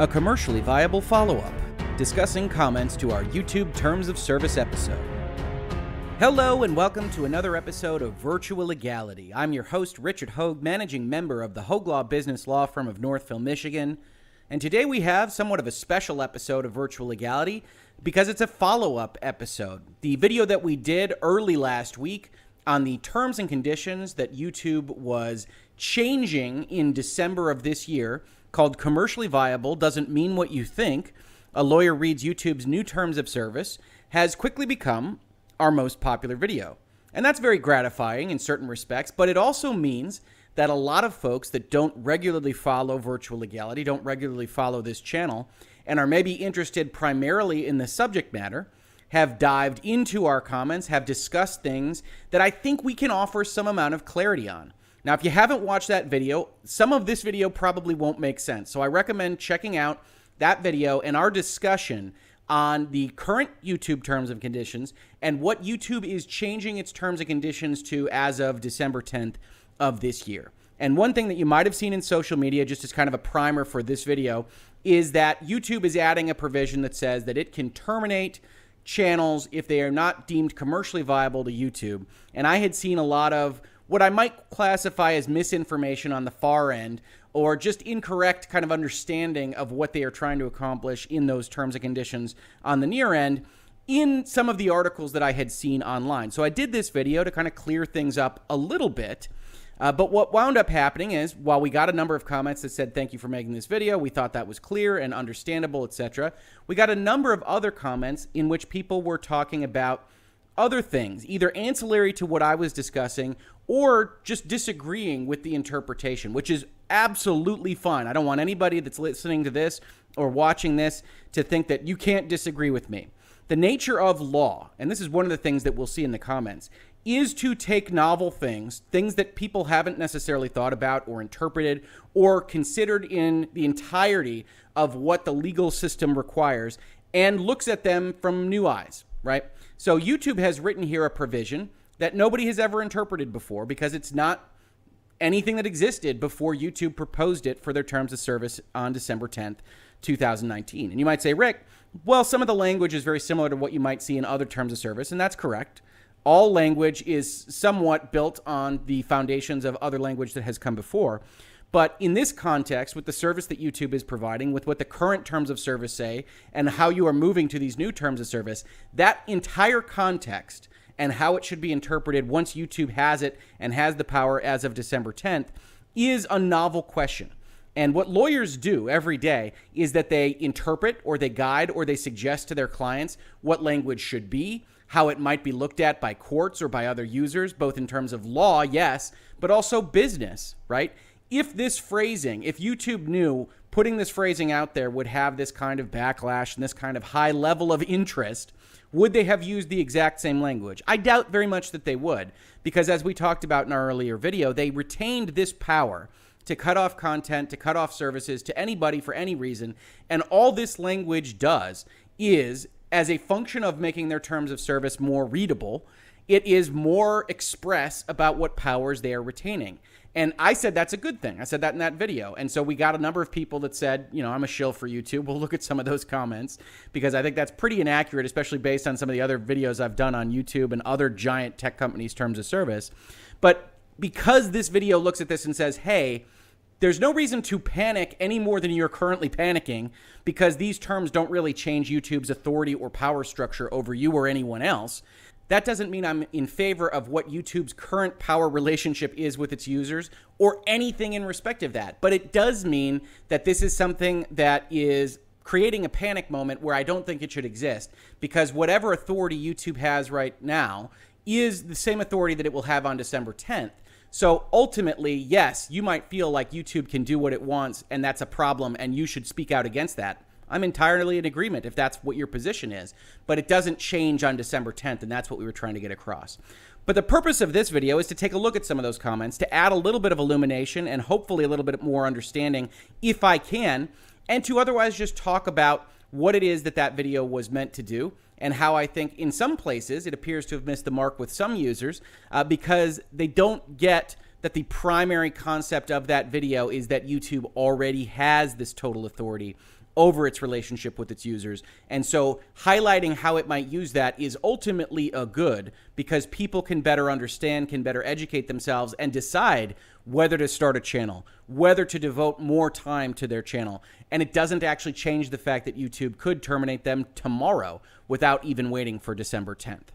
a commercially viable follow up, discussing comments to our YouTube Terms of Service episode. Hello, and welcome to another episode of Virtual Legality. I'm your host, Richard Hoeg, managing member of the Hoeg Law Business Law Firm of Northville, Michigan. And today we have somewhat of a special episode of Virtual Legality because it's a follow up episode. The video that we did early last week on the terms and conditions that YouTube was changing in December of this year called Commercially Viable Doesn't Mean What You Think. A Lawyer Reads YouTube's New Terms of Service has quickly become our most popular video. And that's very gratifying in certain respects, but it also means that a lot of folks that don't regularly follow virtual legality, don't regularly follow this channel, and are maybe interested primarily in the subject matter, have dived into our comments, have discussed things that I think we can offer some amount of clarity on. Now, if you haven't watched that video, some of this video probably won't make sense. So I recommend checking out that video and our discussion on the current YouTube terms and conditions and what YouTube is changing its terms and conditions to as of December 10th of this year. And one thing that you might have seen in social media, just as kind of a primer for this video, is that YouTube is adding a provision that says that it can terminate channels if they are not deemed commercially viable to YouTube. And I had seen a lot of what I might classify as misinformation on the far end or just incorrect kind of understanding of what they are trying to accomplish in those terms and conditions on the near end in some of the articles that I had seen online. So I did this video to kind of clear things up a little bit. Uh, but what wound up happening is while we got a number of comments that said thank you for making this video we thought that was clear and understandable etc we got a number of other comments in which people were talking about other things, either ancillary to what I was discussing or just disagreeing with the interpretation, which is absolutely fine. I don't want anybody that's listening to this or watching this to think that you can't disagree with me. The nature of law, and this is one of the things that we'll see in the comments, is to take novel things, things that people haven't necessarily thought about or interpreted or considered in the entirety of what the legal system requires, and looks at them from new eyes, right? So YouTube has written here a provision that nobody has ever interpreted before because it's not anything that existed before YouTube proposed it for their terms of service on December 10th, 2019. And you might say, Rick, well, some of the language is very similar to what you might see in other terms of service, and that's correct. All language is somewhat built on the foundations of other language that has come before. But in this context, with the service that YouTube is providing, with what the current terms of service say, and how you are moving to these new terms of service, that entire context and how it should be interpreted once YouTube has it and has the power as of December 10th is a novel question. And what lawyers do every day is that they interpret or they guide or they suggest to their clients what language should be, how it might be looked at by courts or by other users, both in terms of law, yes, but also business, right? If this phrasing, if YouTube knew putting this phrasing out there would have this kind of backlash and this kind of high level of interest, would they have used the exact same language? I doubt very much that they would, because as we talked about in our earlier video, they retained this power to cut off content, to cut off services to anybody for any reason. And all this language does is, as a function of making their terms of service more readable, it is more express about what powers they are retaining. And I said that's a good thing. I said that in that video. And so we got a number of people that said, you know, I'm a shill for YouTube. We'll look at some of those comments because I think that's pretty inaccurate, especially based on some of the other videos I've done on YouTube and other giant tech companies' terms of service. But because this video looks at this and says, hey, there's no reason to panic any more than you're currently panicking because these terms don't really change YouTube's authority or power structure over you or anyone else. That doesn't mean I'm in favor of what YouTube's current power relationship is with its users or anything in respect of that. But it does mean that this is something that is creating a panic moment where I don't think it should exist because whatever authority YouTube has right now is the same authority that it will have on December 10th. So ultimately, yes, you might feel like YouTube can do what it wants and that's a problem and you should speak out against that. I'm entirely in agreement if that's what your position is, but it doesn't change on December 10th, and that's what we were trying to get across. But the purpose of this video is to take a look at some of those comments, to add a little bit of illumination and hopefully a little bit more understanding, if I can, and to otherwise just talk about what it is that that video was meant to do and how I think in some places it appears to have missed the mark with some users uh, because they don't get that the primary concept of that video is that YouTube already has this total authority over its relationship with its users. And so highlighting how it might use that is ultimately a good because people can better understand, can better educate themselves, and decide whether to start a channel, whether to devote more time to their channel. And it doesn't actually change the fact that YouTube could terminate them tomorrow without even waiting for December 10th.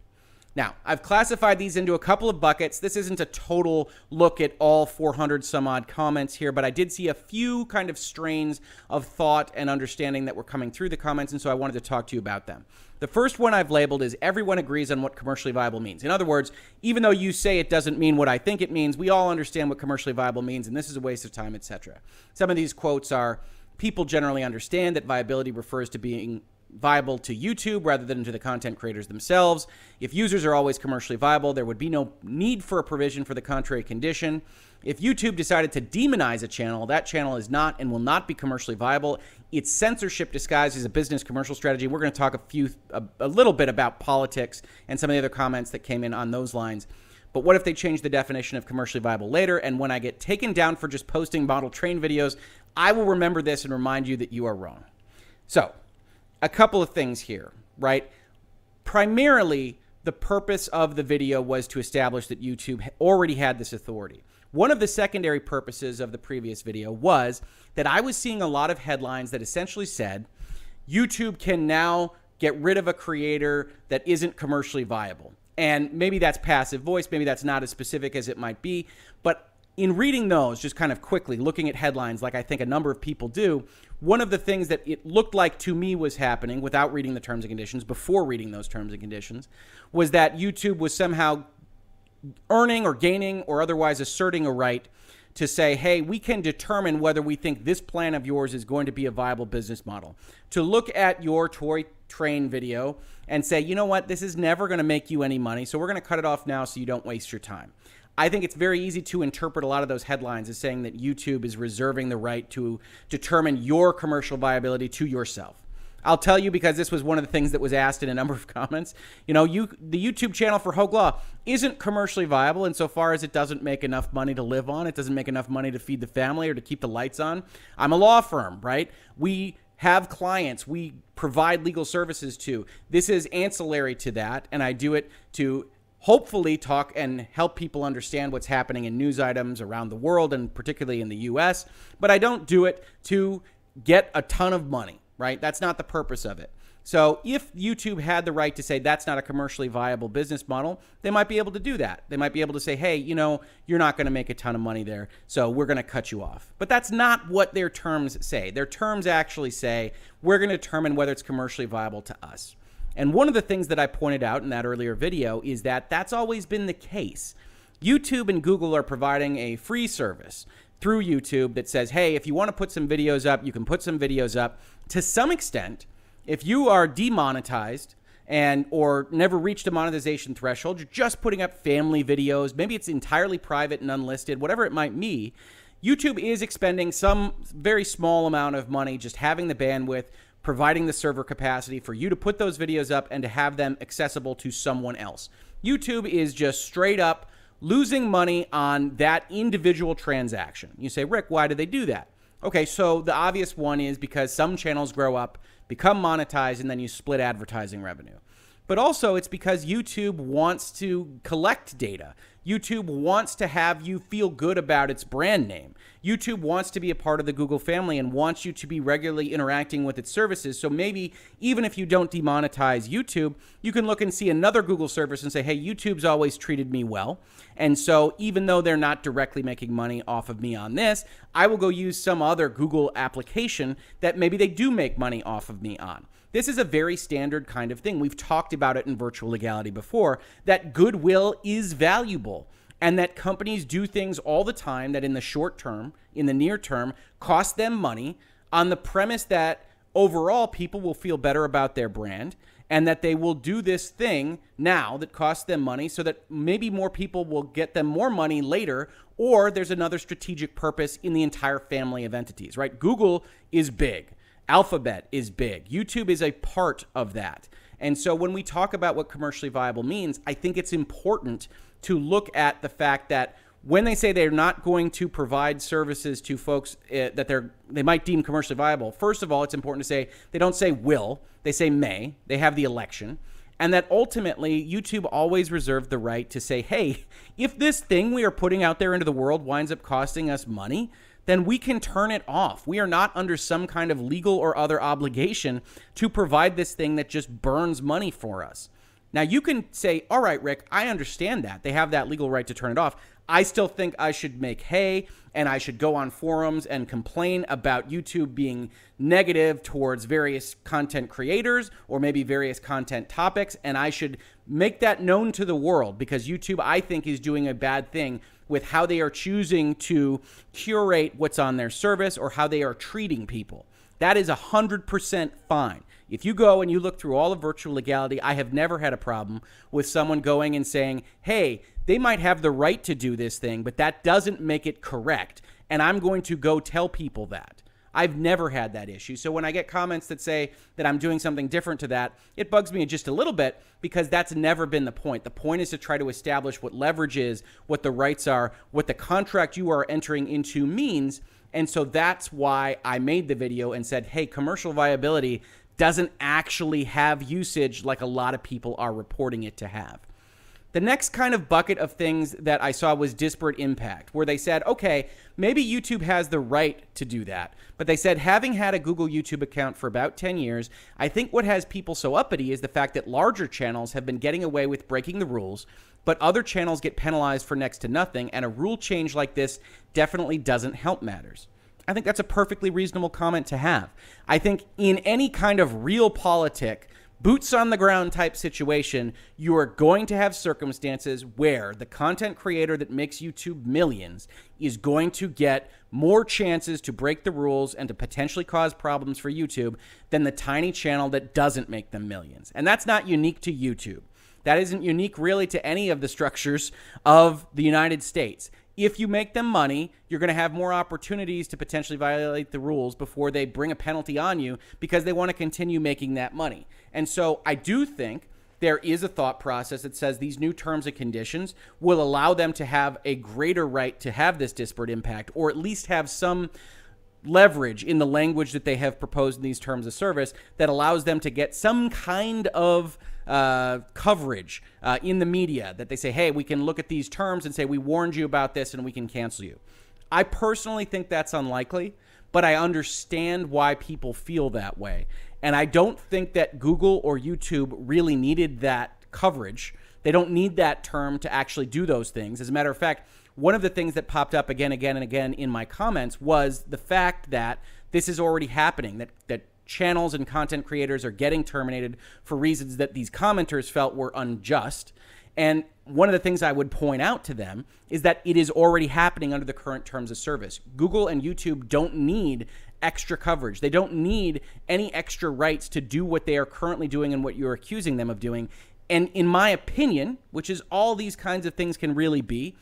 Now, I've classified these into a couple of buckets. This isn't a total look at all 400 some odd comments here, but I did see a few kind of strains of thought and understanding that were coming through the comments, and so I wanted to talk to you about them. The first one I've labeled is everyone agrees on what commercially viable means. In other words, even though you say it doesn't mean what I think it means, we all understand what commercially viable means, and this is a waste of time, etc. Some of these quotes are people generally understand that viability refers to being viable to YouTube rather than to the content creators themselves. If users are always commercially viable, there would be no need for a provision for the contrary condition. If YouTube decided to demonize a channel, that channel is not and will not be commercially viable. It's censorship disguised as a business commercial strategy. We're going to talk a few a, a little bit about politics and some of the other comments that came in on those lines. But what if they change the definition of commercially viable later? And when I get taken down for just posting model train videos, I will remember this and remind you that you are wrong. So, a couple of things here, right? Primarily, the purpose of the video was to establish that YouTube already had this authority. One of the secondary purposes of the previous video was that I was seeing a lot of headlines that essentially said YouTube can now get rid of a creator that isn't commercially viable. And maybe that's passive voice, maybe that's not as specific as it might be, but in reading those, just kind of quickly looking at headlines, like I think a number of people do, one of the things that it looked like to me was happening without reading the terms and conditions, before reading those terms and conditions, was that YouTube was somehow earning or gaining or otherwise asserting a right to say, hey, we can determine whether we think this plan of yours is going to be a viable business model. To look at your toy train video and say, you know what, this is never going to make you any money, so we're going to cut it off now so you don't waste your time. I think it's very easy to interpret a lot of those headlines as saying that YouTube is reserving the right to determine your commercial viability to yourself. I'll tell you because this was one of the things that was asked in a number of comments. You know, you the YouTube channel for Hoeg Law isn't commercially viable insofar as it doesn't make enough money to live on. It doesn't make enough money to feed the family or to keep the lights on. I'm a law firm, right? We have clients we provide legal services to. This is ancillary to that, and I do it to hopefully talk and help people understand what's happening in news items around the world and particularly in the US. But I don't do it to get a ton of money, right? That's not the purpose of it. So if YouTube had the right to say that's not a commercially viable business model, they might be able to do that. They might be able to say, hey, you know, you're not going to make a ton of money there, so we're going to cut you off. But that's not what their terms say. Their terms actually say we're going to determine whether it's commercially viable to us. And one of the things that I pointed out in that earlier video is that that's always been the case. YouTube and Google are providing a free service through YouTube that says, hey, if you want to put some videos up, you can put some videos up. To some extent, if you are demonetized and or never reached a monetization threshold, you're just putting up family videos, maybe it's entirely private and unlisted, whatever it might be, YouTube is expending some very small amount of money just having the bandwidth providing the server capacity for you to put those videos up and to have them accessible to someone else. YouTube is just straight up losing money on that individual transaction. You say, Rick, why do they do that? Okay, so the obvious one is because some channels grow up, become monetized, and then you split advertising revenue. But also, it's because YouTube wants to collect data. YouTube wants to have you feel good about its brand name. YouTube wants to be a part of the Google family and wants you to be regularly interacting with its services. So maybe even if you don't demonetize YouTube, you can look and see another Google service and say, hey, YouTube's always treated me well. And so even though they're not directly making money off of me on this, I will go use some other Google application that maybe they do make money off of me on. This is a very standard kind of thing. We've talked about it in virtual legality before that goodwill is valuable and that companies do things all the time that in the short term, in the near term, cost them money on the premise that overall people will feel better about their brand and that they will do this thing now that costs them money so that maybe more people will get them more money later or there's another strategic purpose in the entire family of entities, right? Google is big. Alphabet is big. YouTube is a part of that. And so when we talk about what commercially viable means, I think it's important to look at the fact that when they say they're not going to provide services to folks uh, that they're they might deem commercially viable, first of all, it's important to say they don't say will, they say may. They have the election. And that ultimately, YouTube always reserved the right to say, hey, if this thing we are putting out there into the world winds up costing us money, then we can turn it off. We are not under some kind of legal or other obligation to provide this thing that just burns money for us. Now, you can say, all right, Rick, I understand that. They have that legal right to turn it off. I still think I should make hay and I should go on forums and complain about YouTube being negative towards various content creators or maybe various content topics. And I should make that known to the world because YouTube, I think, is doing a bad thing with how they are choosing to curate what's on their service or how they are treating people. That is 100% fine. If you go and you look through all of virtual legality, I have never had a problem with someone going and saying, hey, they might have the right to do this thing, but that doesn't make it correct. And I'm going to go tell people that. I've never had that issue. So when I get comments that say that I'm doing something different to that, it bugs me just a little bit because that's never been the point. The point is to try to establish what leverage is, what the rights are, what the contract you are entering into means. And so that's why I made the video and said, hey, commercial viability doesn't actually have usage like a lot of people are reporting it to have. The next kind of bucket of things that I saw was disparate impact, where they said, okay, maybe YouTube has the right to do that. But they said, having had a Google YouTube account for about 10 years, I think what has people so uppity is the fact that larger channels have been getting away with breaking the rules, but other channels get penalized for next to nothing, and a rule change like this definitely doesn't help matters. I think that's a perfectly reasonable comment to have. I think in any kind of realpolitik, boots on the ground type situation, you are going to have circumstances where the content creator that makes YouTube millions is going to get more chances to break the rules and to potentially cause problems for YouTube than the tiny channel that doesn't make them millions. And that's not unique to YouTube. That isn't unique really to any of the structures of the United States if you make them money, you're going to have more opportunities to potentially violate the rules before they bring a penalty on you because they want to continue making that money. And so I do think there is a thought process that says these new terms and conditions will allow them to have a greater right to have this disparate impact or at least have some leverage in the language that they have proposed in these terms of service that allows them to get some kind of uh, coverage uh, in the media that they say, hey, we can look at these terms and say, we warned you about this and we can cancel you. I personally think that's unlikely, but I understand why people feel that way. And I don't think that Google or YouTube really needed that coverage. They don't need that term to actually do those things. As a matter of fact, one of the things that popped up again, again, and again in my comments was the fact that this is already happening, that, that channels and content creators are getting terminated for reasons that these commenters felt were unjust. And one of the things I would point out to them is that it is already happening under the current terms of service. Google and YouTube don't need extra coverage. They don't need any extra rights to do what they are currently doing and what you're accusing them of doing. And in my opinion, which is all these kinds of things can really be,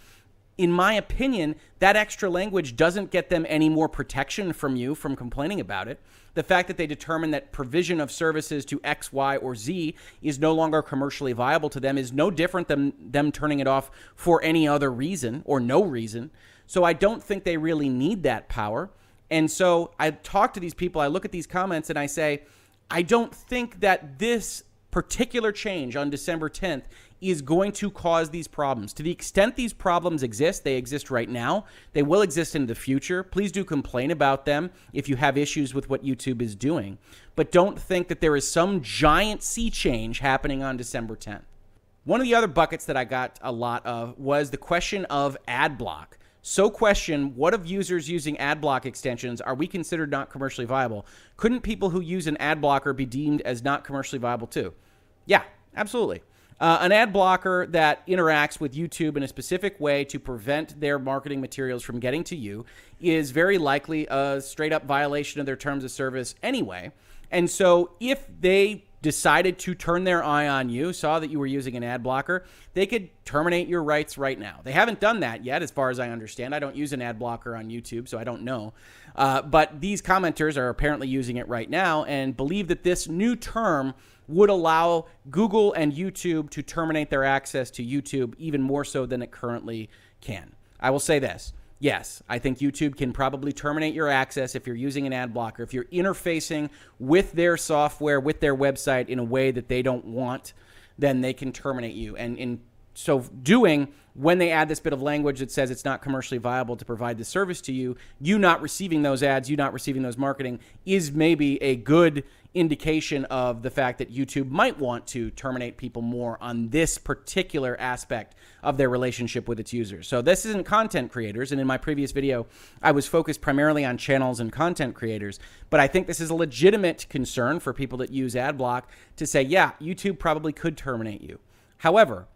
in my opinion, that extra language doesn't get them any more protection from you from complaining about it. The fact that they determine that provision of services to X, Y, or Z is no longer commercially viable to them is no different than them turning it off for any other reason or no reason. So I don't think they really need that power. And so I talk to these people, I look at these comments, and I say, I don't think that this particular change on December 10th is going to cause these problems. To the extent these problems exist, they exist right now. They will exist in the future. Please do complain about them if you have issues with what YouTube is doing. But don't think that there is some giant sea change happening on December 10th. One of the other buckets that I got a lot of was the question of ad block. So, question what of users using ad block extensions are we considered not commercially viable? Couldn't people who use an ad blocker be deemed as not commercially viable too? Yeah, absolutely. Uh, an ad blocker that interacts with YouTube in a specific way to prevent their marketing materials from getting to you is very likely a straight up violation of their terms of service anyway. And so if they decided to turn their eye on you, saw that you were using an ad blocker, they could terminate your rights right now. They haven't done that yet, as far as I understand. I don't use an ad blocker on YouTube, so I don't know. Uh, but these commenters are apparently using it right now and believe that this new term would allow Google and YouTube to terminate their access to YouTube even more so than it currently can. I will say this. Yes, I think YouTube can probably terminate your access if you're using an ad blocker, if you're interfacing with their software, with their website in a way that they don't want, then they can terminate you. And in so doing, when they add this bit of language that says it's not commercially viable to provide the service to you, you not receiving those ads, you not receiving those marketing is maybe a good indication of the fact that YouTube might want to terminate people more on this particular aspect of their relationship with its users. So this isn't content creators, and in my previous video, I was focused primarily on channels and content creators, but I think this is a legitimate concern for people that use AdBlock to say, yeah, YouTube probably could terminate you. However,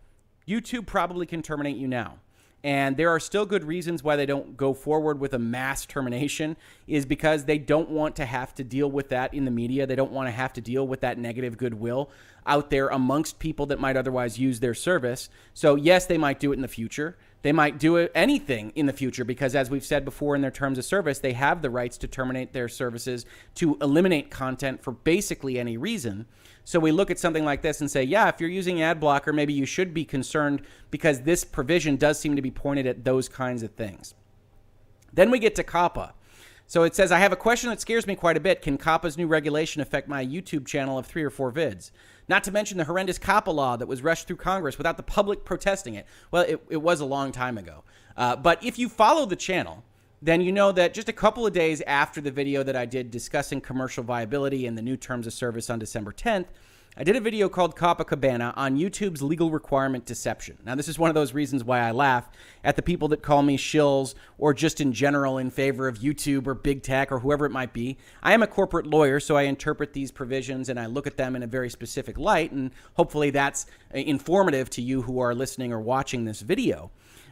YouTube probably can terminate you now. And there are still good reasons why they don't go forward with a mass termination is because they don't want to have to deal with that in the media. They don't want to have to deal with that negative goodwill out there amongst people that might otherwise use their service. So, yes, they might do it in the future. They might do anything in the future because, as we've said before in their terms of service, they have the rights to terminate their services to eliminate content for basically any reason. So we look at something like this and say, yeah, if you're using ad blocker, maybe you should be concerned because this provision does seem to be pointed at those kinds of things. Then we get to COPPA. So it says, I have a question that scares me quite a bit. Can COPPA's new regulation affect my YouTube channel of three or four vids? Not to mention the horrendous COPPA law that was rushed through Congress without the public protesting it. Well, it, it was a long time ago. Uh, but if you follow the channel, then you know that just a couple of days after the video that I did discussing commercial viability and the new terms of service on December 10th, I did a video called Copacabana on YouTube's legal requirement deception. Now, this is one of those reasons why I laugh at the people that call me shills or just in general in favor of YouTube or big tech or whoever it might be. I am a corporate lawyer, so I interpret these provisions and I look at them in a very specific light, and hopefully that's uh, informative to you who are listening or watching this video.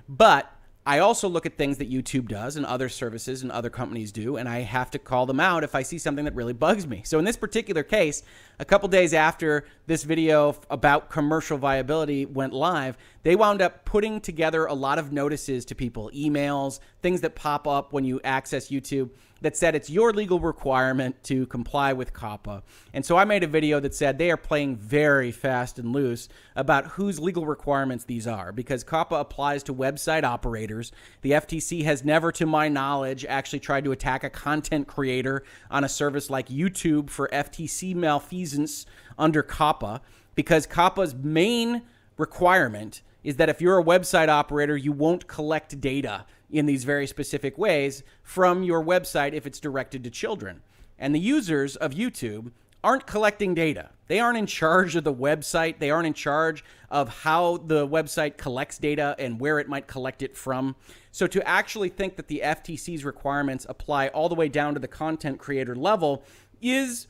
But I also look at things that YouTube does and other services and other companies do, and I have to call them out if I see something that really bugs me. So in this particular case, a couple days after this video about commercial viability went live, they wound up putting together a lot of notices to people, emails, things that pop up when you access YouTube that said it's your legal requirement to comply with COPPA. And so I made a video that said they are playing very fast and loose about whose legal requirements these are because COPPA applies to website operators. The FTC has never, to my knowledge, actually tried to attack a content creator on a service like YouTube for FTC malfeasance under COPPA because COPPA's main requirement is that if you're a website operator, you won't collect data in these very specific ways from your website if it's directed to children. And the users of YouTube aren't collecting data. They aren't in charge of the website. They aren't in charge of how the website collects data and where it might collect it from. So to actually think that the FTC's requirements apply all the way down to the content creator level is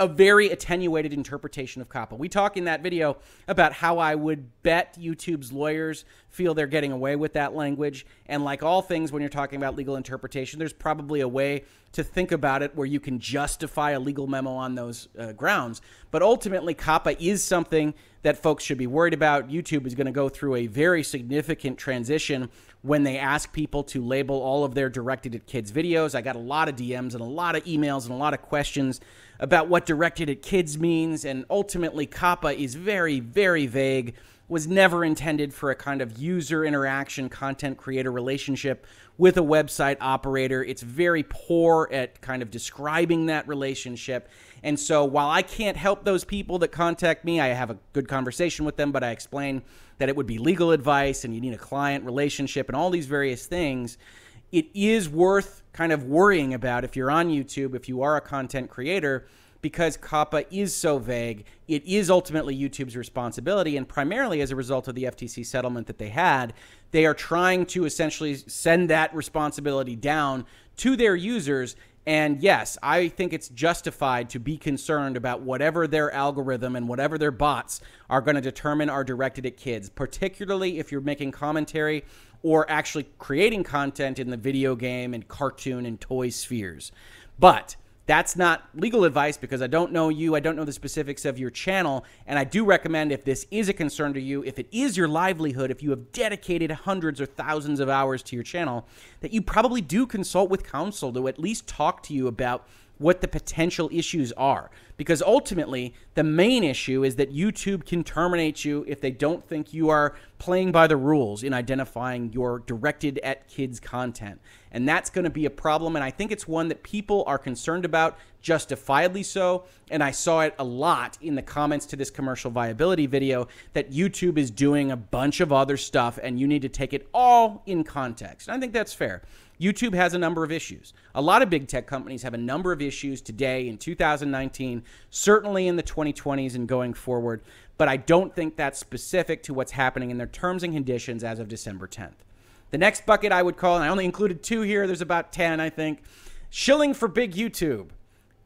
a very attenuated interpretation of COPPA. We talk in that video about how I would bet YouTube's lawyers feel they're getting away with that language. And like all things, when you're talking about legal interpretation, there's probably a way to think about it where you can justify a legal memo on those uh, grounds. But ultimately, COPPA is something that folks should be worried about. YouTube is going to go through a very significant transition when they ask people to label all of their directed at kids videos. I got a lot of DMs and a lot of emails and a lot of questions about what directed at kids means. And ultimately, COPPA is very, very vague, was never intended for a kind of user interaction, content creator relationship with a website operator. It's very poor at kind of describing that relationship. And so while I can't help those people that contact me, I have a good conversation with them, but I explain that it would be legal advice and you need a client relationship and all these various things it is worth kind of worrying about if you're on YouTube, if you are a content creator, because COPPA is so vague. It is ultimately YouTube's responsibility, and primarily as a result of the FTC settlement that they had, they are trying to essentially send that responsibility down to their users. And yes, I think it's justified to be concerned about whatever their algorithm and whatever their bots are going to determine are directed at kids, particularly if you're making commentary or actually creating content in the video game and cartoon and toy spheres. But that's not legal advice because I don't know you, I don't know the specifics of your channel, and I do recommend if this is a concern to you, if it is your livelihood, if you have dedicated hundreds or thousands of hours to your channel, that you probably do consult with counsel to at least talk to you about what the potential issues are. Because ultimately, the main issue is that YouTube can terminate you if they don't think you are playing by the rules in identifying your directed at kids content. And that's going to be a problem. And I think it's one that people are concerned about, justifiably so. And I saw it a lot in the comments to this commercial viability video that YouTube is doing a bunch of other stuff and you need to take it all in context. And I think that's fair. YouTube has a number of issues. A lot of big tech companies have a number of issues today in 2019, certainly in the 2020s and going forward, but I don't think that's specific to what's happening in their terms and conditions as of December 10th. The next bucket I would call, and I only included two here, there's about 10, I think. Shilling for big YouTube.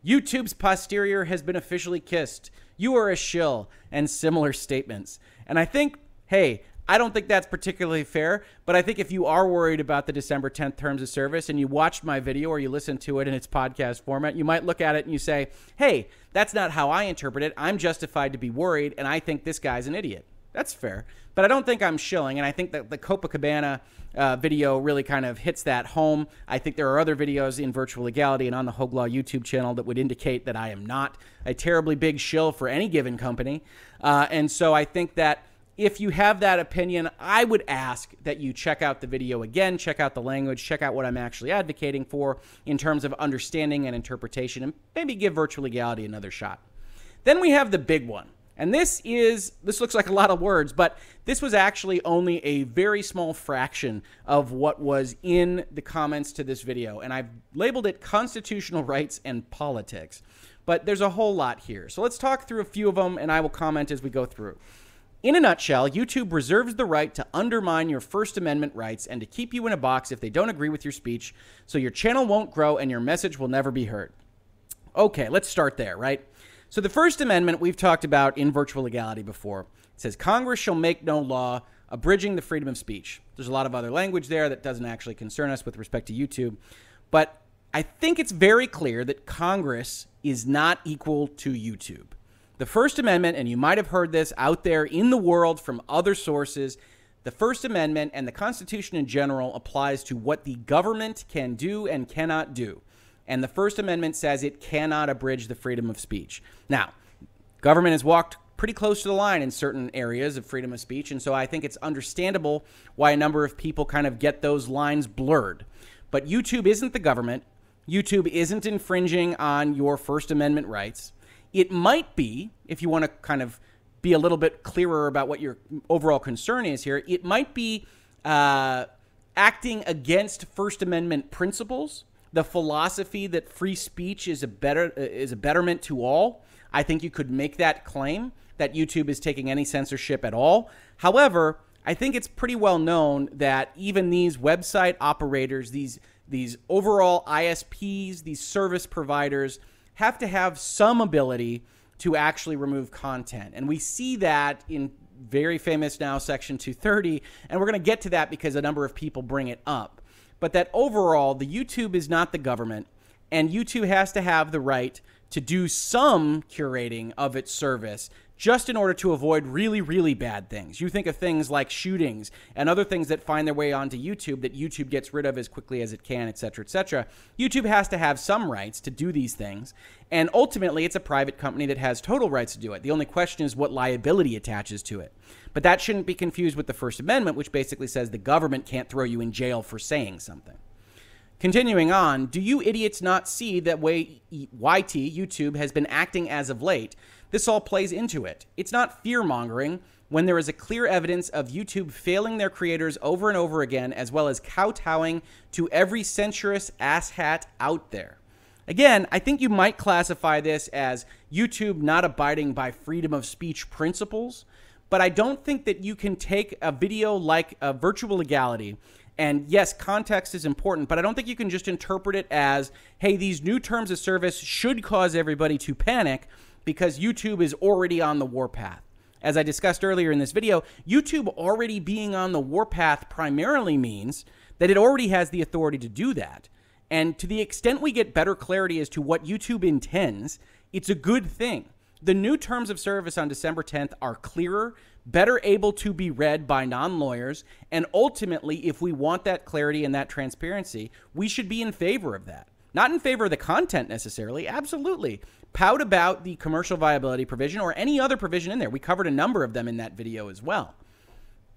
YouTube's posterior has been officially kissed. You are a shill, and similar statements. And I think, hey, I don't think that's particularly fair, but I think if you are worried about the December 10th terms of service and you watched my video or you listened to it in its podcast format, you might look at it and you say, hey, that's not how I interpret it. I'm justified to be worried, and I think this guy's an idiot. That's fair. But I don't think I'm shilling, and I think that the Copacabana uh, video really kind of hits that home. I think there are other videos in virtual legality and on the Hoeg Law YouTube channel that would indicate that I am not a terribly big shill for any given company. Uh, and so I think that if you have that opinion, I would ask that you check out the video again, check out the language, check out what I'm actually advocating for in terms of understanding and interpretation, and maybe give virtual legality another shot. Then we have the big one. And this is, this looks like a lot of words, but this was actually only a very small fraction of what was in the comments to this video. And I've labeled it constitutional rights and politics. But there's a whole lot here. So let's talk through a few of them, and I will comment as we go through. In a nutshell, YouTube reserves the right to undermine your First Amendment rights and to keep you in a box if they don't agree with your speech, so your channel won't grow and your message will never be heard. Okay, let's start there, right? So, the First Amendment we've talked about in virtual legality before. It says Congress shall make no law abridging the freedom of speech. There's a lot of other language there that doesn't actually concern us with respect to YouTube. But I think it's very clear that Congress is not equal to YouTube. The First Amendment, and you might have heard this out there in the world from other sources, the First Amendment and the Constitution in general applies to what the government can do and cannot do. And the First Amendment says it cannot abridge the freedom of speech. Now, government has walked pretty close to the line in certain areas of freedom of speech, and so I think it's understandable why a number of people kind of get those lines blurred. But YouTube isn't the government. YouTube isn't infringing on your First Amendment rights. It might be, if you want to kind of be a little bit clearer about what your overall concern is here, it might be uh, acting against First Amendment principles, the philosophy that free speech is a better is a betterment to all. I think you could make that claim that YouTube is taking any censorship at all. However, I think it's pretty well known that even these website operators, these these overall ISPs, these service providers have to have some ability to actually remove content. And we see that in very famous now Section 230, and we're going to get to that because a number of people bring it up. But that overall, the YouTube is not the government, and YouTube has to have the right to do some curating of its service just in order to avoid really, really bad things. You think of things like shootings and other things that find their way onto YouTube that YouTube gets rid of as quickly as it can, et cetera, et cetera. YouTube has to have some rights to do these things. And ultimately, it's a private company that has total rights to do it. The only question is what liability attaches to it. But that shouldn't be confused with the First Amendment, which basically says the government can't throw you in jail for saying something. Continuing on, do you idiots not see that way YT, YouTube, has been acting as of late? This all plays into it. It's not fear mongering when there is a clear evidence of YouTube failing their creators over and over again, as well as kowtowing to every censorious asshat out there. Again, I think you might classify this as YouTube not abiding by freedom of speech principles, but I don't think that you can take a video like a virtual legality and yes, context is important, but I don't think you can just interpret it as, hey, these new terms of service should cause everybody to panic because YouTube is already on the warpath. As I discussed earlier in this video, YouTube already being on the warpath primarily means that it already has the authority to do that. And to the extent we get better clarity as to what YouTube intends, it's a good thing. The new terms of service on December 10th are clearer, better able to be read by non lawyers. And ultimately, if we want that clarity and that transparency, we should be in favor of that. not in favor of the content necessarily. Absolutely. Pout about the commercial viability provision or any other provision in there. We covered a number of them in that video as well.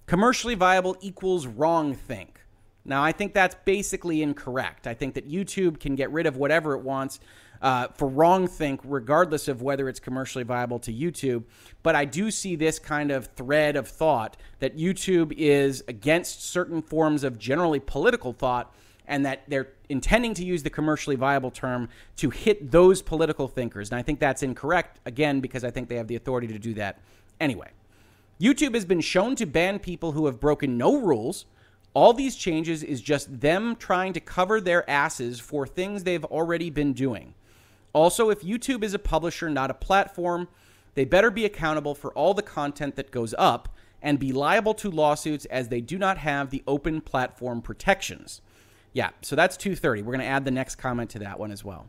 Commercially viable equals wrong think. Now, I think that's basically incorrect. I think that YouTube can get rid of whatever it wants uh, for wrong think, regardless of whether it's commercially viable to YouTube. But I do see this kind of thread of thought that YouTube is against certain forms of generally political thought and that they're intending to use the commercially viable term to hit those political thinkers. And I think that's incorrect, again, because I think they have the authority to do that anyway. YouTube has been shown to ban people who have broken no rules. All these changes is just them trying to cover their asses for things they've already been doing. Also, if YouTube is a publisher, not a platform, they better be accountable for all the content that goes up and be liable to lawsuits as they do not have the open platform protections. Yeah, so that's 230. We're going to add the next comment to that one as well.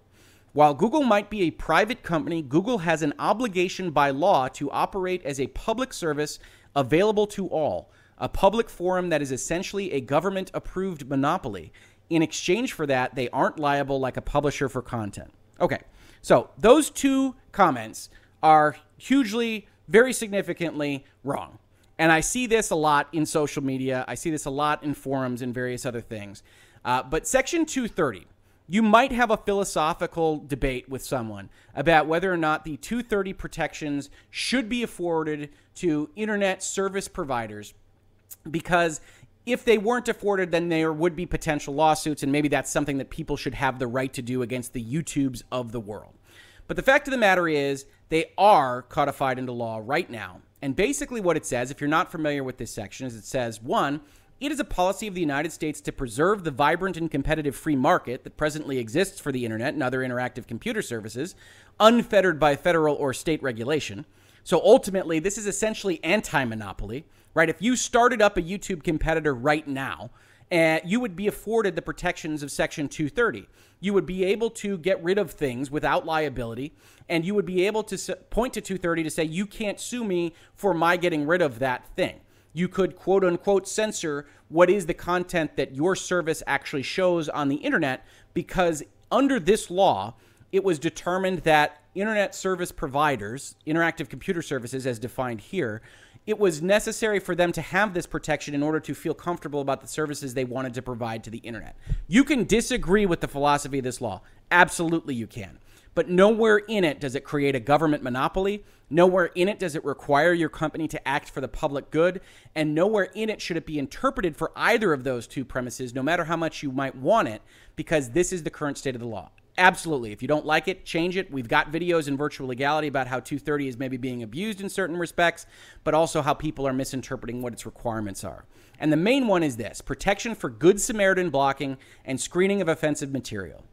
While Google might be a private company, Google has an obligation by law to operate as a public service available to all, a public forum that is essentially a government approved monopoly. In exchange for that, they aren't liable like a publisher for content. Okay, so those two comments are hugely, very significantly wrong. And I see this a lot in social media. I see this a lot in forums and various other things. Uh, but Section 230, you might have a philosophical debate with someone about whether or not the 230 protections should be afforded to internet service providers because if they weren't afforded, then there would be potential lawsuits, and maybe that's something that people should have the right to do against the YouTubes of the world. But the fact of the matter is, they are codified into law right now. And basically, what it says, if you're not familiar with this section, is it says one, it is a policy of the United States to preserve the vibrant and competitive free market that presently exists for the internet and other interactive computer services, unfettered by federal or state regulation. So ultimately, this is essentially anti monopoly, right? If you started up a YouTube competitor right now, uh, you would be afforded the protections of Section 230. You would be able to get rid of things without liability, and you would be able to point to 230 to say, you can't sue me for my getting rid of that thing. You could quote unquote censor what is the content that your service actually shows on the internet because under this law, it was determined that internet service providers, interactive computer services as defined here, it was necessary for them to have this protection in order to feel comfortable about the services they wanted to provide to the internet. You can disagree with the philosophy of this law. Absolutely, you can. But nowhere in it does it create a government monopoly. Nowhere in it does it require your company to act for the public good. And nowhere in it should it be interpreted for either of those two premises, no matter how much you might want it, because this is the current state of the law. Absolutely. If you don't like it, change it. We've got videos in virtual legality about how 230 is maybe being abused in certain respects, but also how people are misinterpreting what its requirements are. And the main one is this protection for Good Samaritan blocking and screening of offensive material.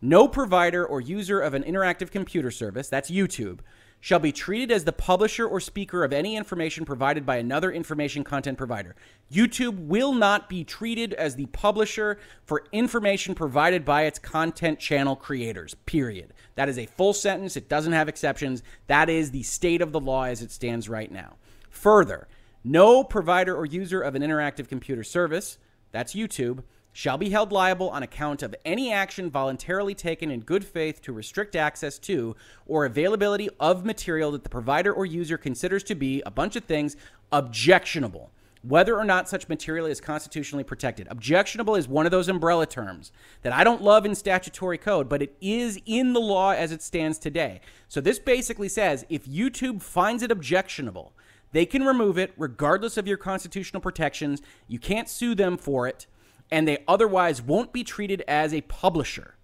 No provider or user of an interactive computer service, that's YouTube, shall be treated as the publisher or speaker of any information provided by another information content provider. YouTube will not be treated as the publisher for information provided by its content channel creators, period. That is a full sentence. It doesn't have exceptions. That is the state of the law as it stands right now. Further, no provider or user of an interactive computer service, that's YouTube, shall be held liable on account of any action voluntarily taken in good faith to restrict access to or availability of material that the provider or user considers to be a bunch of things objectionable whether or not such material is constitutionally protected. Objectionable is one of those umbrella terms that I don't love in statutory code, but it is in the law as it stands today. So this basically says if YouTube finds it objectionable, they can remove it regardless of your constitutional protections. You can't sue them for it and they otherwise won't be treated as a publisher.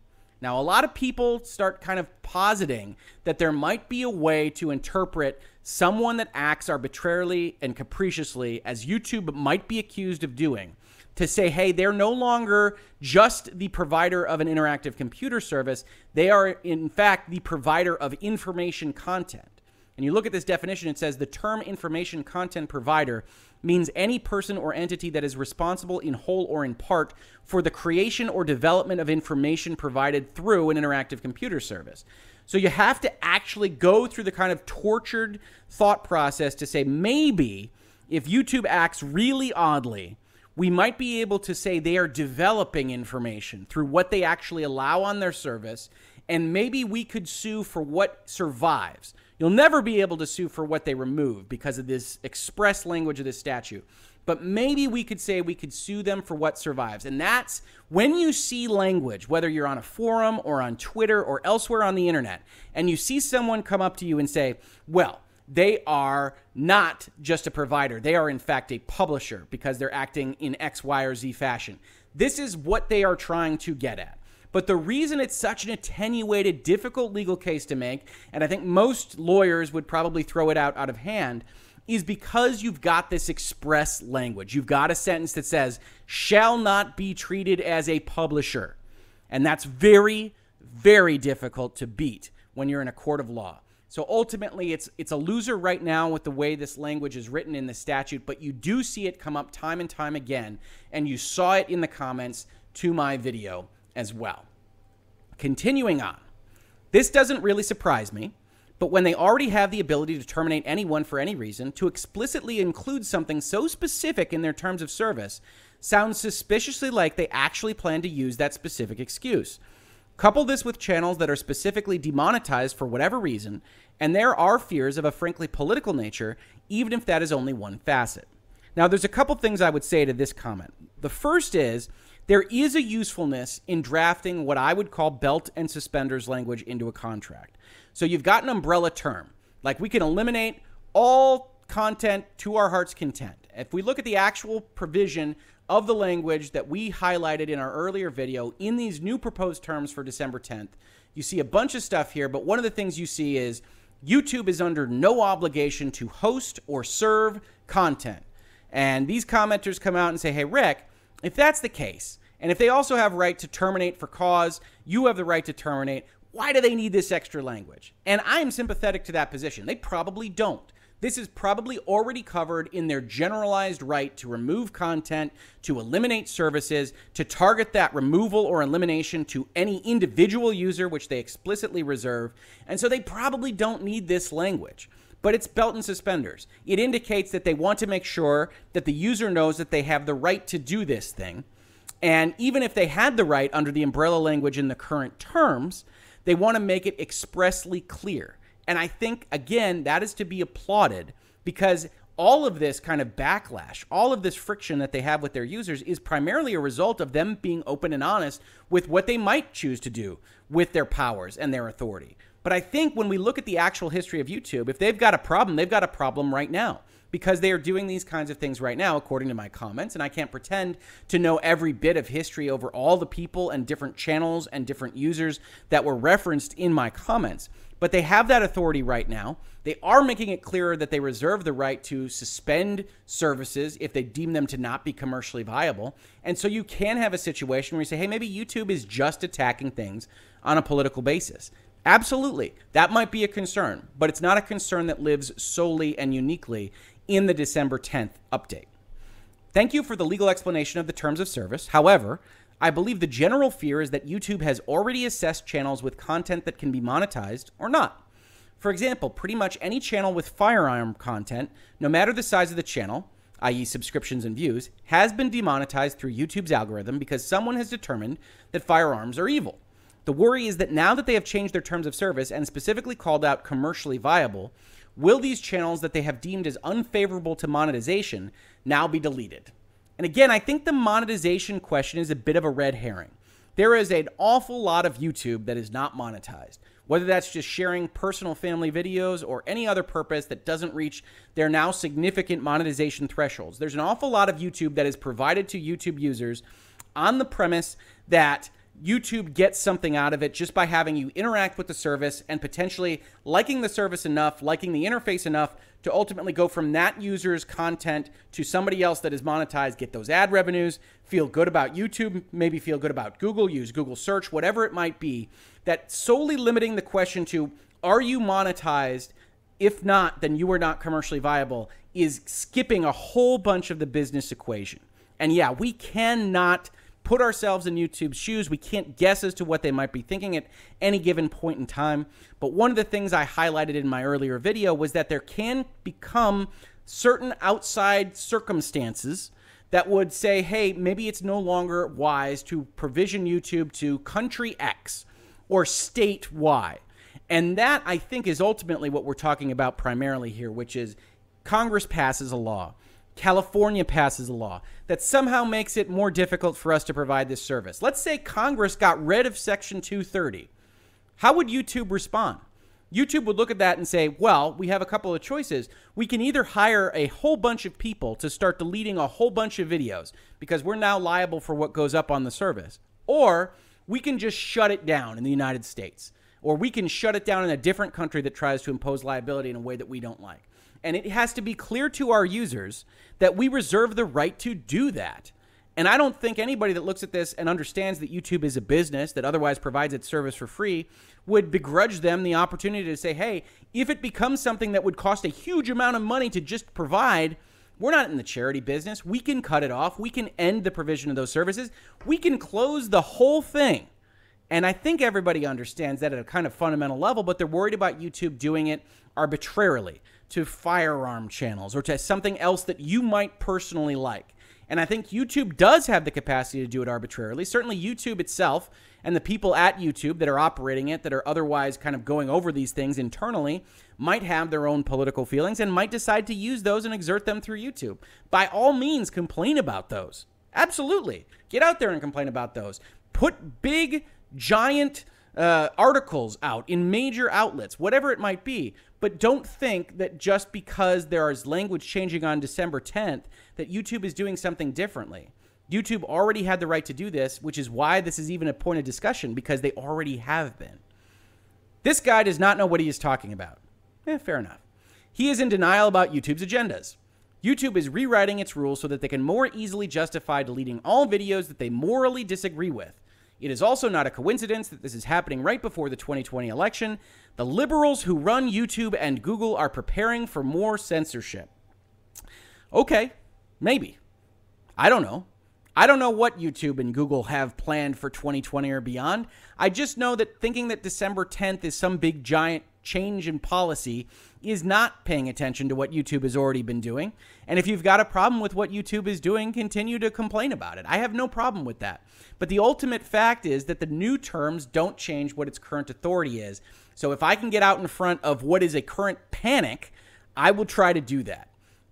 Now, a lot of people start kind of positing that there might be a way to interpret someone that acts arbitrarily and capriciously, as YouTube might be accused of doing, to say, hey, they're no longer just the provider of an interactive computer service. They are, in fact, the provider of information content. And you look at this definition, it says the term information content provider means any person or entity that is responsible in whole or in part for the creation or development of information provided through an interactive computer service. So you have to actually go through the kind of tortured thought process to say maybe if YouTube acts really oddly, we might be able to say they are developing information through what they actually allow on their service, and maybe we could sue for what survives. You'll never be able to sue for what they remove because of this express language of this statute. But maybe we could say we could sue them for what survives. And that's when you see language, whether you're on a forum or on Twitter or elsewhere on the internet, and you see someone come up to you and say, well, they are not just a provider. They are, in fact, a publisher because they're acting in X, Y, or Z fashion. This is what they are trying to get at. But the reason it's such an attenuated, difficult legal case to make, and I think most lawyers would probably throw it out out of hand, is because you've got this express language. You've got a sentence that says, shall not be treated as a publisher. And that's very, very difficult to beat when you're in a court of law. So ultimately, it's it's a loser right now with the way this language is written in the statute, but you do see it come up time and time again, and you saw it in the comments to my video as well. Continuing on, this doesn't really surprise me, but when they already have the ability to terminate anyone for any reason, to explicitly include something so specific in their terms of service sounds suspiciously like they actually plan to use that specific excuse. Couple this with channels that are specifically demonetized for whatever reason, and there are fears of a frankly political nature, even if that is only one facet. Now, there's a couple things I would say to this comment. The first is there is a usefulness in drafting what I would call belt and suspenders language into a contract. So you've got an umbrella term, like we can eliminate all content to our heart's content. If we look at the actual provision of the language that we highlighted in our earlier video in these new proposed terms for December 10th. You see a bunch of stuff here, but one of the things you see is YouTube is under no obligation to host or serve content. And these commenters come out and say, hey, Rick, if that's the case, and if they also have right to terminate for cause, you have the right to terminate. Why do they need this extra language? And I am sympathetic to that position. They probably don't. This is probably already covered in their generalized right to remove content, to eliminate services, to target that removal or elimination to any individual user, which they explicitly reserve. And so they probably don't need this language. But it's belt and suspenders. It indicates that they want to make sure that the user knows that they have the right to do this thing. And even if they had the right under the umbrella language in the current terms, they want to make it expressly clear. And I think, again, that is to be applauded because all of this kind of backlash, all of this friction that they have with their users is primarily a result of them being open and honest with what they might choose to do with their powers and their authority. But I think when we look at the actual history of YouTube, if they've got a problem, they've got a problem right now because they are doing these kinds of things right now, according to my comments. And I can't pretend to know every bit of history over all the people and different channels and different users that were referenced in my comments but they have that authority right now. They are making it clearer that they reserve the right to suspend services if they deem them to not be commercially viable. And so you can have a situation where you say, hey, maybe YouTube is just attacking things on a political basis. Absolutely. That might be a concern, but it's not a concern that lives solely and uniquely in the December 10th update. Thank you for the legal explanation of the terms of service. However, I believe the general fear is that YouTube has already assessed channels with content that can be monetized or not. For example, pretty much any channel with firearm content, no matter the size of the channel, i.e., subscriptions and views, has been demonetized through YouTube's algorithm because someone has determined that firearms are evil. The worry is that now that they have changed their terms of service and specifically called out commercially viable, will these channels that they have deemed as unfavorable to monetization now be deleted? And again, I think the monetization question is a bit of a red herring. There is an awful lot of YouTube that is not monetized, whether that's just sharing personal family videos or any other purpose that doesn't reach their now significant monetization thresholds. There's an awful lot of YouTube that is provided to YouTube users on the premise that YouTube gets something out of it just by having you interact with the service and potentially liking the service enough, liking the interface enough to ultimately go from that user's content to somebody else that is monetized, get those ad revenues, feel good about YouTube, maybe feel good about Google, use Google search, whatever it might be. That solely limiting the question to are you monetized? If not, then you are not commercially viable, is skipping a whole bunch of the business equation. And yeah, we cannot put ourselves in YouTube's shoes. We can't guess as to what they might be thinking at any given point in time. But one of the things I highlighted in my earlier video was that there can become certain outside circumstances that would say, hey, maybe it's no longer wise to provision YouTube to country X or state Y. And that, I think, is ultimately what we're talking about primarily here, which is Congress passes a law, California passes a law that somehow makes it more difficult for us to provide this service. Let's say Congress got rid of Section 230. How would YouTube respond? YouTube would look at that and say, well, we have a couple of choices. We can either hire a whole bunch of people to start deleting a whole bunch of videos because we're now liable for what goes up on the service, or we can just shut it down in the United States, or we can shut it down in a different country that tries to impose liability in a way that we don't like. And it has to be clear to our users that we reserve the right to do that. And I don't think anybody that looks at this and understands that YouTube is a business that otherwise provides its service for free would begrudge them the opportunity to say, hey, if it becomes something that would cost a huge amount of money to just provide, we're not in the charity business. We can cut it off. We can end the provision of those services. We can close the whole thing. And I think everybody understands that at a kind of fundamental level, but they're worried about YouTube doing it arbitrarily to firearm channels or to something else that you might personally like. And I think YouTube does have the capacity to do it arbitrarily. Certainly, YouTube itself and the people at YouTube that are operating it, that are otherwise kind of going over these things internally, might have their own political feelings and might decide to use those and exert them through YouTube. By all means, complain about those. Absolutely. Get out there and complain about those. Put big, giant uh, articles out in major outlets, whatever it might be. But don't think that just because there is language changing on December 10th, that YouTube is doing something differently. YouTube already had the right to do this, which is why this is even a point of discussion because they already have been. This guy does not know what he is talking about. Eh, fair enough. He is in denial about YouTube's agendas. YouTube is rewriting its rules so that they can more easily justify deleting all videos that they morally disagree with. It is also not a coincidence that this is happening right before the 2020 election. The liberals who run YouTube and Google are preparing for more censorship. Okay, maybe. I don't know. I don't know what YouTube and Google have planned for 2020 or beyond. I just know that thinking that December 10th is some big giant change in policy is not paying attention to what YouTube has already been doing. And if you've got a problem with what YouTube is doing, continue to complain about it. I have no problem with that. But the ultimate fact is that the new terms don't change what its current authority is. So if I can get out in front of what is a current panic, I will try to do that.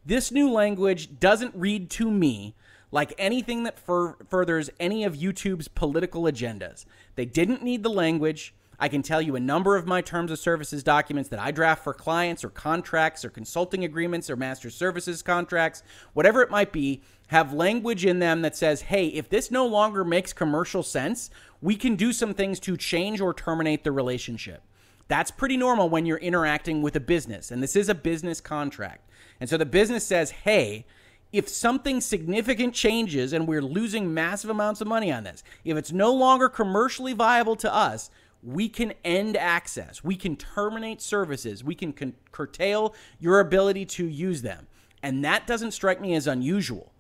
This new language doesn't read to me like anything that fur- furthers any of YouTube's political agendas. They didn't need the language. I can tell you a number of my terms of services documents that I draft for clients or contracts or consulting agreements or master services contracts, whatever it might be, have language in them that says, hey, if this no longer makes commercial sense, we can do some things to change or terminate the relationship. That's pretty normal when you're interacting with a business, and this is a business contract. And so the business says, hey, if something significant changes and we're losing massive amounts of money on this, if it's no longer commercially viable to us, we can end access. We can terminate services. We can con- curtail your ability to use them. And that doesn't strike me as unusual.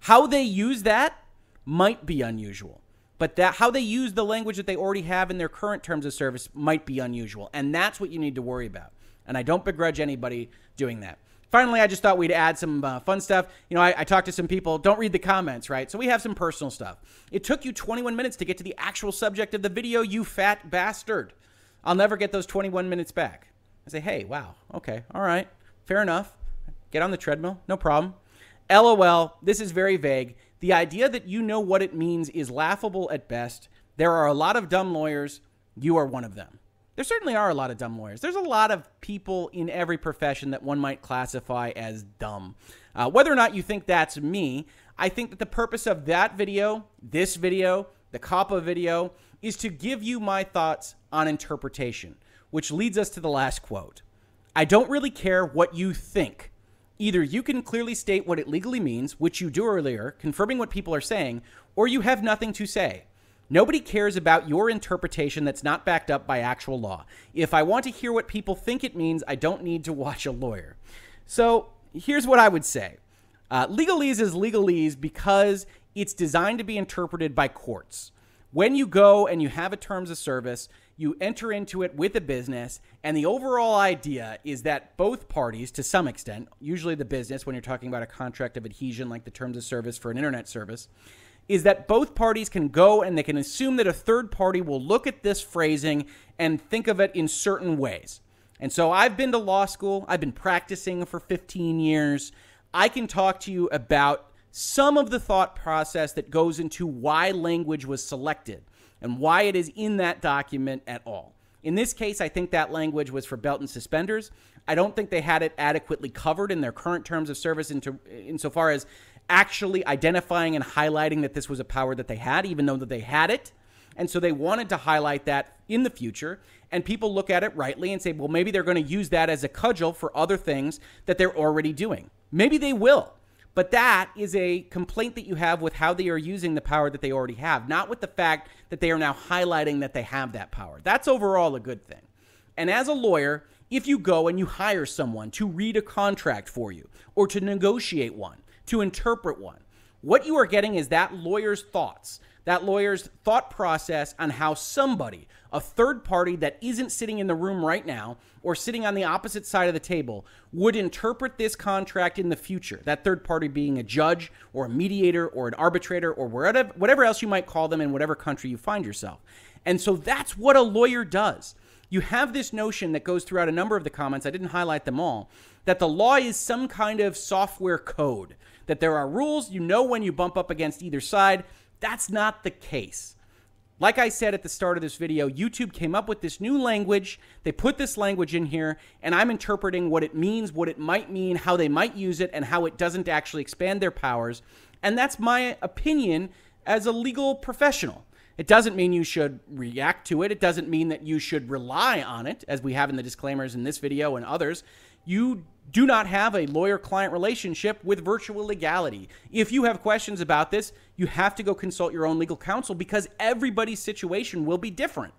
How they use that might be unusual. But that how they use the language that they already have in their current terms of service might be unusual. And that's what you need to worry about. And I don't begrudge anybody doing that. Finally, I just thought we'd add some uh, fun stuff. You know, I, I talked to some people. Don't read the comments, right? So we have some personal stuff. It took you 21 minutes to get to the actual subject of the video, you fat bastard. I'll never get those 21 minutes back. I say, hey, wow, okay, all right, fair enough. Get on the treadmill, no problem. LOL, this is very vague. The idea that you know what it means is laughable at best. There are a lot of dumb lawyers. You are one of them there certainly are a lot of dumb lawyers. There's a lot of people in every profession that one might classify as dumb. Uh, whether or not you think that's me, I think that the purpose of that video, this video, the COPPA video, is to give you my thoughts on interpretation, which leads us to the last quote. I don't really care what you think. Either you can clearly state what it legally means, which you do earlier, confirming what people are saying, or you have nothing to say. Nobody cares about your interpretation that's not backed up by actual law. If I want to hear what people think it means, I don't need to watch a lawyer. So here's what I would say uh, legalese is legalese because it's designed to be interpreted by courts. When you go and you have a terms of service, you enter into it with a business, and the overall idea is that both parties, to some extent, usually the business, when you're talking about a contract of adhesion like the terms of service for an internet service, is that both parties can go and they can assume that a third party will look at this phrasing and think of it in certain ways. And so I've been to law school, I've been practicing for 15 years. I can talk to you about some of the thought process that goes into why language was selected and why it is in that document at all. In this case, I think that language was for belt and suspenders. I don't think they had it adequately covered in their current terms of service into insofar as actually identifying and highlighting that this was a power that they had, even though that they had it. And so they wanted to highlight that in the future. And people look at it rightly and say, well, maybe they're going to use that as a cudgel for other things that they're already doing. Maybe they will. But that is a complaint that you have with how they are using the power that they already have, not with the fact that they are now highlighting that they have that power. That's overall a good thing. And as a lawyer, if you go and you hire someone to read a contract for you or to negotiate one, to interpret one, what you are getting is that lawyer's thoughts that lawyer's thought process on how somebody, a third party that isn't sitting in the room right now or sitting on the opposite side of the table, would interpret this contract in the future. That third party being a judge or a mediator or an arbitrator or whatever, whatever else you might call them in whatever country you find yourself. And so that's what a lawyer does. You have this notion that goes throughout a number of the comments, I didn't highlight them all, that the law is some kind of software code, that there are rules, you know when you bump up against either side, that's not the case. Like I said at the start of this video, YouTube came up with this new language. They put this language in here, and I'm interpreting what it means, what it might mean, how they might use it, and how it doesn't actually expand their powers. And that's my opinion as a legal professional. It doesn't mean you should react to it. It doesn't mean that you should rely on it, as we have in the disclaimers in this video and others. You do not have a lawyer client relationship with virtual legality. If you have questions about this, you have to go consult your own legal counsel because everybody's situation will be different.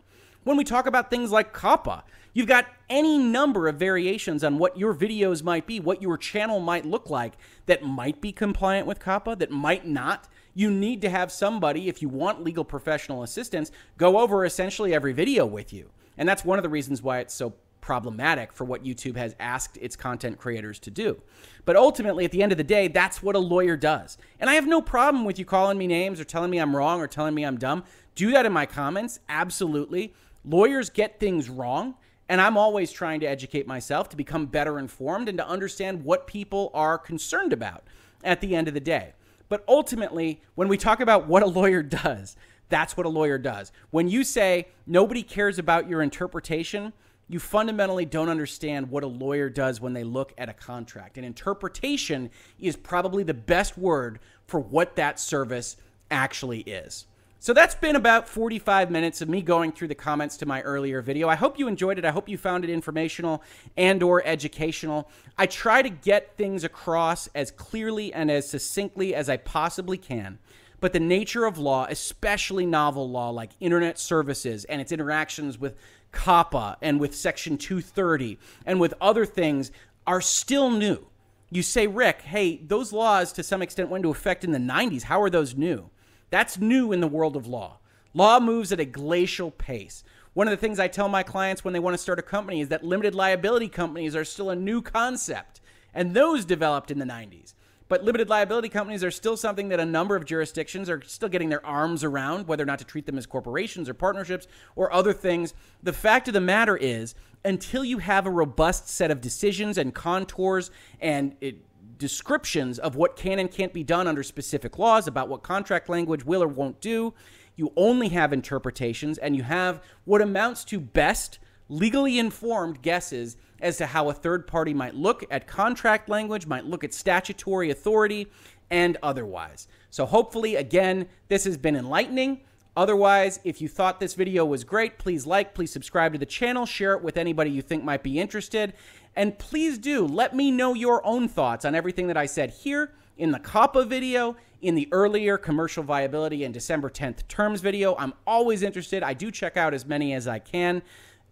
When we talk about things like COPPA, you've got any number of variations on what your videos might be, what your channel might look like that might be compliant with COPPA, that might not. You need to have somebody, if you want legal professional assistance, go over essentially every video with you. And that's one of the reasons why it's so problematic for what YouTube has asked its content creators to do. But ultimately, at the end of the day, that's what a lawyer does. And I have no problem with you calling me names or telling me I'm wrong or telling me I'm dumb. Do that in my comments. Absolutely. Lawyers get things wrong. And I'm always trying to educate myself to become better informed and to understand what people are concerned about at the end of the day. But ultimately, when we talk about what a lawyer does, that's what a lawyer does. When you say nobody cares about your interpretation, you fundamentally don't understand what a lawyer does when they look at a contract. And interpretation is probably the best word for what that service actually is. So that's been about 45 minutes of me going through the comments to my earlier video. I hope you enjoyed it. I hope you found it informational and or educational. I try to get things across as clearly and as succinctly as I possibly can. But the nature of law, especially novel law like internet services and its interactions with COPPA and with Section 230 and with other things are still new. You say, Rick, hey, those laws to some extent went into effect in the 90s. How are those new? That's new in the world of law. Law moves at a glacial pace. One of the things I tell my clients when they want to start a company is that limited liability companies are still a new concept, and those developed in the 90s. But limited liability companies are still something that a number of jurisdictions are still getting their arms around, whether or not to treat them as corporations or partnerships or other things. The fact of the matter is, until you have a robust set of decisions and contours and it, descriptions of what can and can't be done under specific laws about what contract language will or won't do, you only have interpretations and you have what amounts to best legally informed guesses as to how a third party might look at contract language, might look at statutory authority, and otherwise. So, hopefully, again, this has been enlightening. Otherwise, if you thought this video was great, please like, please subscribe to the channel, share it with anybody you think might be interested, and please do let me know your own thoughts on everything that I said here in the COPPA video, in the earlier commercial viability and December 10th terms video. I'm always interested. I do check out as many as I can.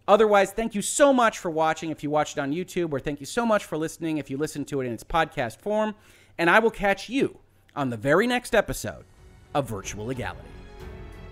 Otherwise, thank you so much for watching if you watched it on YouTube, or thank you so much for listening if you listen to it in its podcast form. And I will catch you on the very next episode of Virtual Legality.